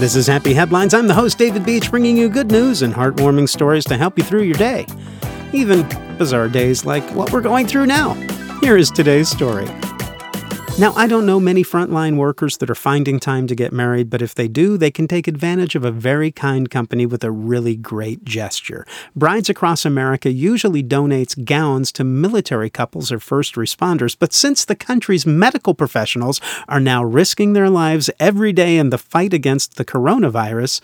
This is Happy Headlines. I'm the host, David Beach, bringing you good news and heartwarming stories to help you through your day. Even bizarre days like what we're going through now. Here is today's story. Now, I don't know many frontline workers that are finding time to get married, but if they do, they can take advantage of a very kind company with a really great gesture. Brides Across America usually donates gowns to military couples or first responders, but since the country's medical professionals are now risking their lives every day in the fight against the coronavirus,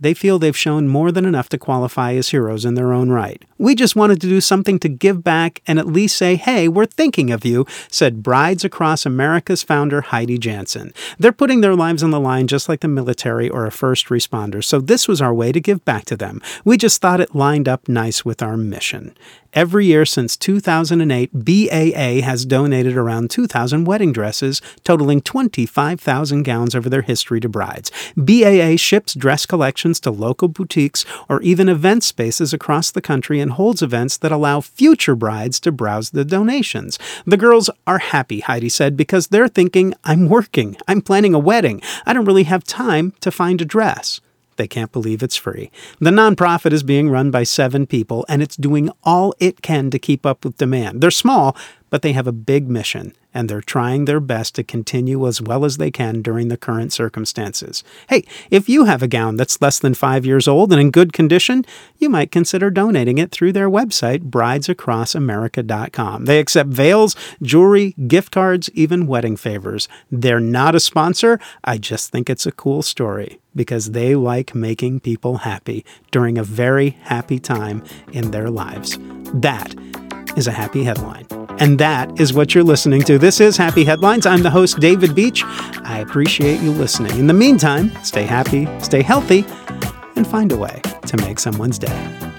they feel they've shown more than enough to qualify as heroes in their own right. We just wanted to do something to give back and at least say, hey, we're thinking of you, said Brides Across America's founder Heidi Janson. They're putting their lives on the line just like the military or a first responder, so this was our way to give back to them. We just thought it lined up nice with our mission. Every year since 2008, BAA has donated around 2,000 wedding dresses, totaling 25,000 gowns over their history to brides. BAA ships dress collections to local boutiques or even event spaces across the country and holds events that allow future brides to browse the donations. The girls are happy, Heidi said, because they're thinking, I'm working, I'm planning a wedding, I don't really have time to find a dress. They can't believe it's free. The nonprofit is being run by seven people, and it's doing all it can to keep up with demand. They're small, but they have a big mission, and they're trying their best to continue as well as they can during the current circumstances. Hey, if you have a gown that's less than five years old and in good condition, you might consider donating it through their website, bridesacrossamerica.com. They accept veils, jewelry, gift cards, even wedding favors. They're not a sponsor. I just think it's a cool story because they like making people happy during a very happy time in their lives. That is a happy headline. And that is what you're listening to. This is Happy Headlines. I'm the host, David Beach. I appreciate you listening. In the meantime, stay happy, stay healthy, and find a way to make someone's day.